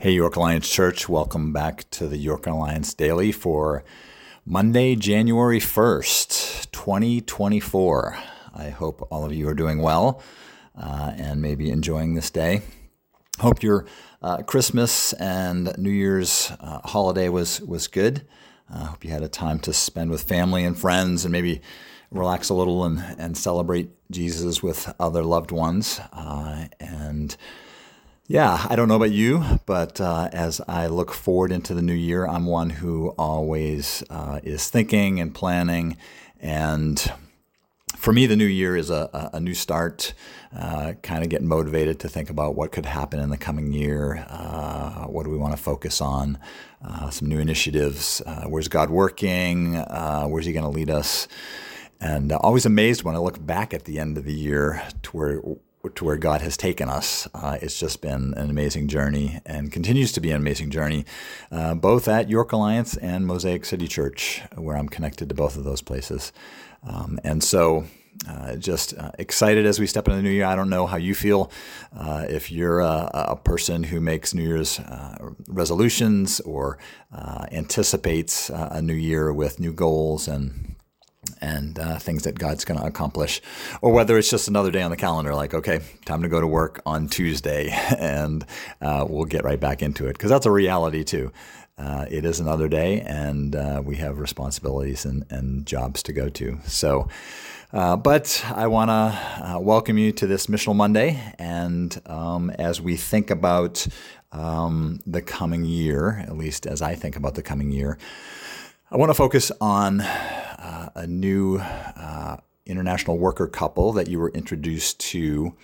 Hey, York Alliance Church, welcome back to the York Alliance Daily for Monday, January 1st, 2024. I hope all of you are doing well uh, and maybe enjoying this day. Hope your uh, Christmas and New Year's uh, holiday was, was good. I hope you had a time to spend with family and friends and maybe relax a little and, and celebrate Jesus with other loved ones. Uh, and yeah, I don't know about you, but uh, as I look forward into the new year, I'm one who always uh, is thinking and planning. And for me, the new year is a, a new start, uh, kind of getting motivated to think about what could happen in the coming year. Uh, what do we want to focus on? Uh, some new initiatives. Uh, where's God working? where's He going to lead us? And always amazed when I look back at the end of the year to where to where God has taken us. Uh, it's just been an amazing journey and continues to be an amazing journey, uh, both at York Alliance and Mosaic City Church, where I'm connected to both of those places. Um, and so, uh, just uh, excited as we step into the new year. I don't know how you feel. Uh, if you're a, a, person who makes New Year's uh, resolutions or anticipates a new year with new goals and and uh, things that God's going to accomplish, or whether it's just another day on the calendar, like, okay, time to go to work on Tuesday, and uh, we'll get right back into it. Because that's a reality, too. Uh, it is another day, and uh, we have responsibilities and, and, jobs to go to. So, uh, but I want to uh, welcome you to this Missional Monday. And um, as we think about um, the coming year, at least as I think about the coming year, I want to focus on uh, a new uh, international worker couple that you were introduced to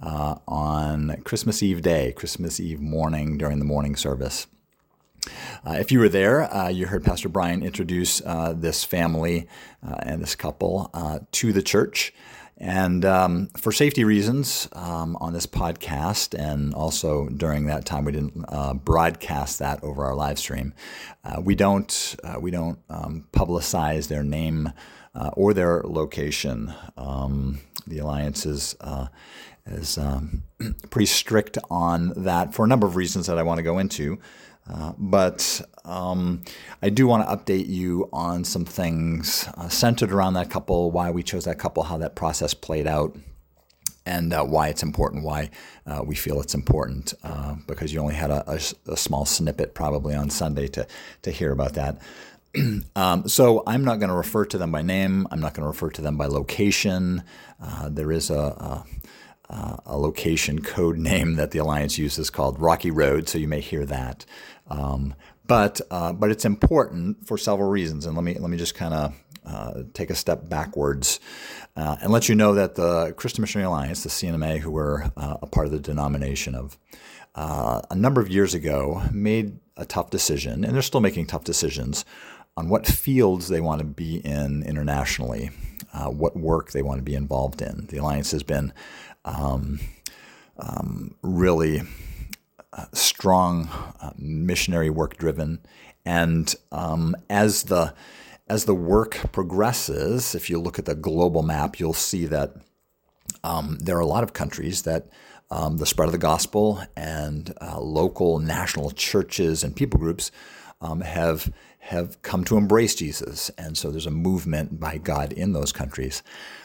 uh, on Christmas Eve day, Christmas Eve morning during the morning service. Uh, if you were there, uh, you heard Pastor Brian introduce uh, this family and this couple to the church. And um, for safety reasons, um, on this podcast, and also during that time, we didn't uh, broadcast that over our live stream. Uh, we don't uh, we don't um, publicize their name uh, or their location. Um, the alliance is uh, is um, pretty strict on that for a number of reasons that I want to go into. Uh, but um, I do want to update you on some things uh, centered around that couple, why we chose that couple, how that process played out, and uh, why it's important, why uh, we feel it's important, uh, because you only had a, a, a, small snippet probably on Sunday to, to hear about that. um, so I'm not going to refer to them by name. I'm not going to refer to them by location. there is a, a uh, a location code name that the alliance uses called Rocky Road, so you may hear that. Um, but uh, but it's important for several reasons, and let me let me just kind of uh, take a step backwards uh, and let you know that the Christian Missionary Alliance, the C&MA, who we're uh, a part of the denomination of, uh, a number of years ago made a tough decision, and they're still making tough decisions on what fields they want to be in internationally, what work they want to be involved in. The alliance has been um, um, really uh, strong, uh, missionary work driven, and um, as the as the work progresses, if you look at the global map, you'll see that um, there are a lot of countries that um, the spread of the gospel and uh, local national churches and people groups um, have have come to embrace Jesus, and so there's a movement by God in those countries.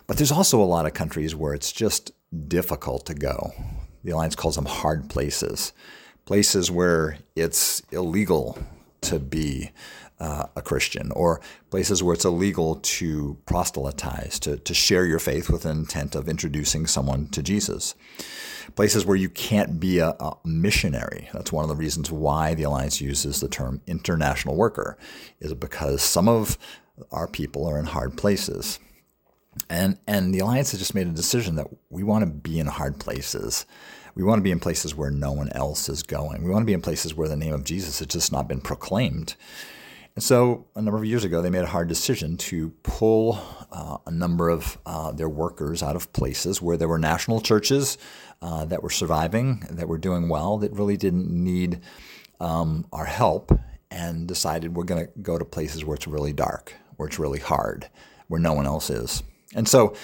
But there's also a lot of countries where it's just difficult to go. The Alliance calls them hard places, places where it's illegal to be uh, a Christian, or places where it's illegal to proselytize, to, to share your faith with the intent of introducing someone to Jesus. Places where you can't be a, a missionary. That's one of the reasons why the Alliance uses the term international worker, is because some of our people are in hard places. And and the alliance has just made a decision that we want to be in hard places. We want to be in places where no one else is going. We want to be in places where the name of Jesus has just not been proclaimed. And so, a number of years ago, they made a hard decision to pull uh, a number of uh, their workers out of places where there were national churches uh, that were surviving, that were doing well, that really didn't need um, our help, and decided we're going to go to places where it's really dark, where it's really hard, where no one else is. And so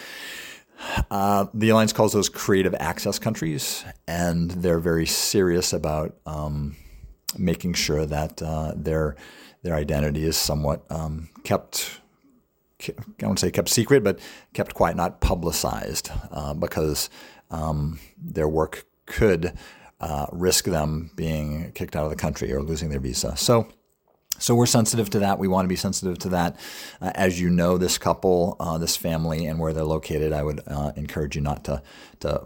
uh, the alliance calls those creative access countries, and they're very serious about um, making sure that uh, their their identity is somewhat um, kept. I won't say kept secret, but kept quiet, not publicized, uh, because um, their work could uh, risk them being kicked out of the country or losing their visa. So. So we're sensitive to that. We want to be sensitive to that. Uh, as you know, this couple, uh, this family, and where they're located, I would uh, encourage you not to to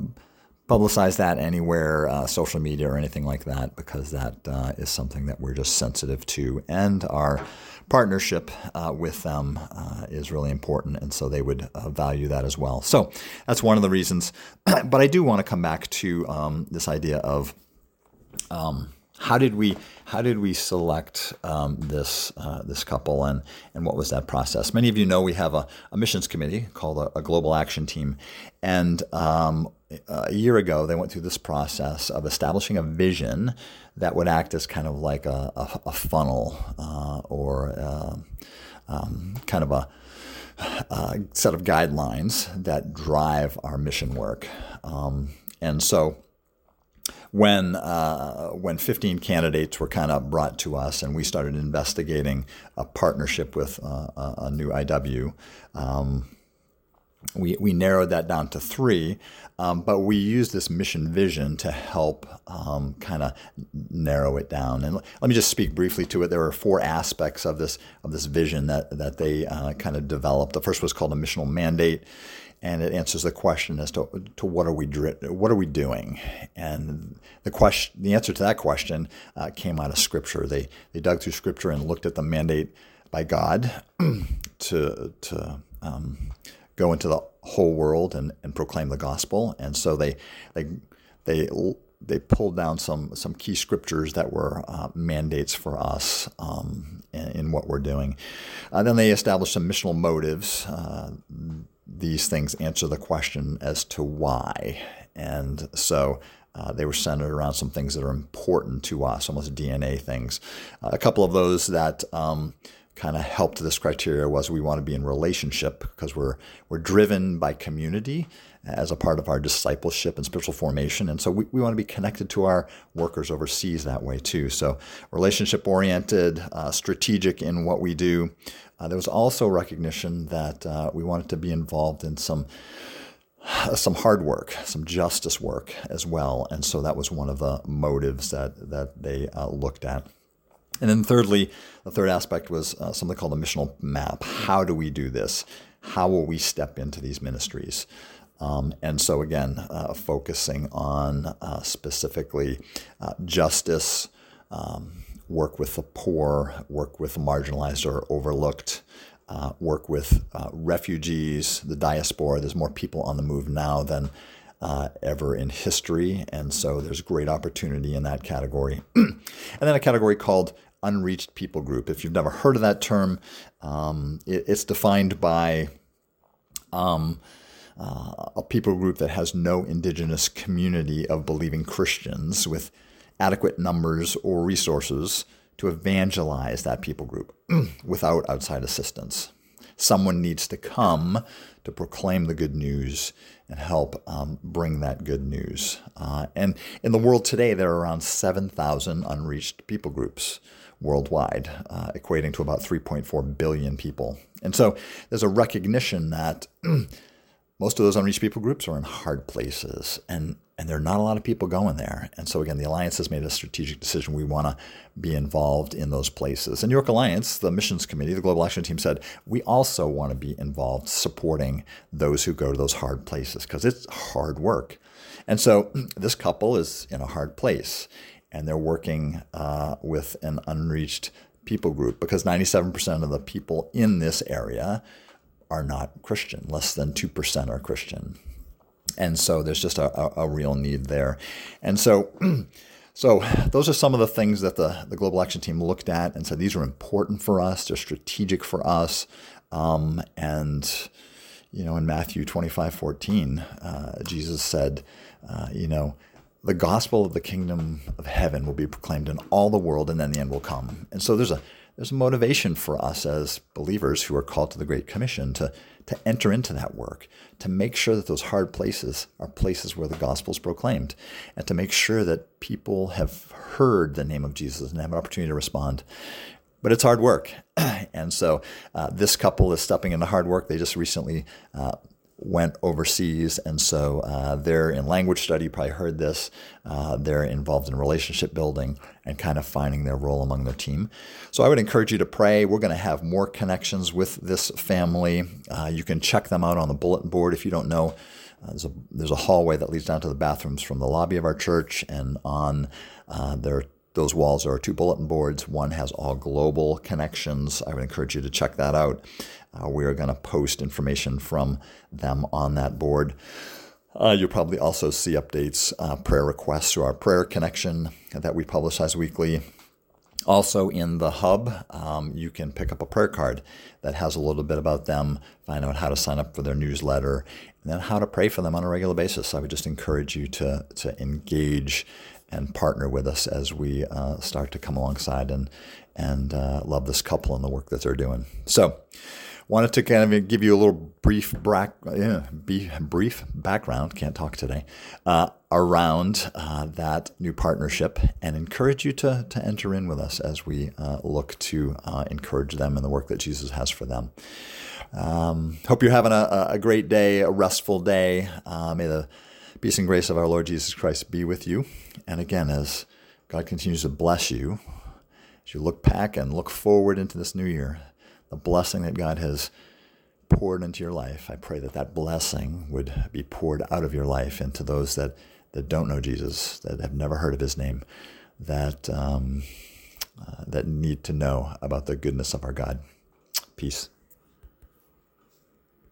publicize that anywhere, uh, social media or anything like that, because that uh, is something that we're just sensitive to. And our partnership uh, with them is really important, and so they would value that as well. So that's one of the reasons. but I do want to come back to um, this idea of. Um, how did we how did we select um, this uh, this couple and and what was that process? Many of you know we have a, a missions committee called a, a global action team, and um, a year ago they went through this process of establishing a vision that would act as kind of like a, a, a funnel uh, or uh, um, kind of a, set of guidelines that drive our mission work, um, and so when uh, when 15 candidates were kind of brought to us, and we started investigating a partnership with uh, a new IW. Um, we, we narrowed that down to three, um, but we used this mission vision to help um, kind of narrow it down. And let me just speak briefly to it. There were four aspects of this of this vision that that they uh, kind of developed. The first was called a missional mandate, and it answers the question as to, to what are we what are we doing, and the question the answer to that question uh, came out of Scripture. They they dug through Scripture and looked at the mandate by God to to um, go into the whole world and, and proclaim the gospel, and so they they they they pulled down some some key scriptures that were uh, mandates for us um, in, in, what we're doing. Uh, then they established some missional motives. Uh, these things answer the question as to why. And so uh, they were centered around some things that are important to us, almost DNA things. Uh, a couple of those that um, kind of helped this criteria was we want to be in relationship because we're we're driven by community as a part of our discipleship and spiritual formation. And so we, we want to be connected to our workers overseas that way too. So relationship oriented, uh, strategic in what we do. Uh, there was also recognition that uh, we wanted to be involved in some some hard work, some justice work as well, and so that was one of the motives that that they uh, looked at. And then, thirdly, the third aspect was uh, something called a missional map. How do we do this? How will we step into these ministries? Um, and so, again, uh, focusing on uh, specifically justice. Um, work with the poor, work with the marginalized or overlooked, uh, work with uh, refugees, the diaspora. There's more people on the move now than uh, ever in history, and so there's great opportunity in that category. and then a category called unreached people group. If you've never heard of that term, um, it, it's defined by um, uh, a people group that has no indigenous community of believing Christians with adequate numbers or resources to evangelize that people group without outside assistance. Someone needs to come to proclaim the good news and help um, bring that good news. Uh, and in the world today, there are around 7,000 unreached people groups worldwide, uh, equating to about 3.4 billion people. And so there's a recognition that most of those unreached people groups are in hard places and and there are not a lot of people going there. And so again, the alliance has made a strategic decision. We want to be involved in those places. And New York Alliance, the missions committee, the global action team said we also want to be involved supporting those who go to those hard places because it's hard work. And so this couple is in a hard place, and they're working uh, with an unreached people group because 97% of the people in this area are not Christian. Less than 2% are Christian. And so there's just a, a, a real need there. And so, so those are some of the things that the, the Global Action Team looked at and said these are important for us, they're strategic for us. Um, and, you know, in Matthew 25 14, uh, Jesus said, uh, you know, the gospel of the kingdom of heaven will be proclaimed in all the world and then the end will come. And so there's a there's a motivation for us as believers who are called to the Great Commission to, to enter into that work, to make sure that those hard places are places where the gospel is proclaimed, and to make sure that people have heard the name of Jesus and have an opportunity to respond. But it's hard work. and so uh, this couple is stepping into hard work. They just recently uh, went overseas, and so uh, they're in language study. You probably heard this. Uh, they're involved in relationship building and kind of finding their role among their team. So I would encourage you to pray. We're going to have more connections with this family. Uh, you can check them out on the bulletin board if you don't know. Uh, there's a there's a hallway that leads down to the bathrooms from the lobby of our church, and on uh, their those walls are two bulletin boards. One has all global connections. I would encourage you to check that out. Uh, we are going to post information from them on that board. Uh, you'll probably also see updates, uh, prayer requests through our prayer connection that we publicize weekly. Also, in the hub, um, you can pick up a prayer card that has a little bit about them, find out how to sign up for their newsletter, and then how to pray for them on a regular basis. I would just encourage you to, to engage and partner with us as we uh, start to come alongside and, and uh, love this couple and the work that they're doing. So, wanted to kind of give you a little brief bra- yeah, brief background, can't talk today, uh, around uh, that new partnership and encourage you to, to enter in with us as we uh, look to uh, encourage them in the work that Jesus has for them. Um, hope you're having a, a, great day, a restful day. May the peace and grace of our Lord Jesus Christ be with you. And again, as God continues to bless you, as you look back and look forward into this new year, the blessing that God has poured into your life, I pray that that blessing would be poured out of your life into those that, that don't know Jesus, that have never heard of his name, that, um, uh, that need to know about the goodness of our God. Peace.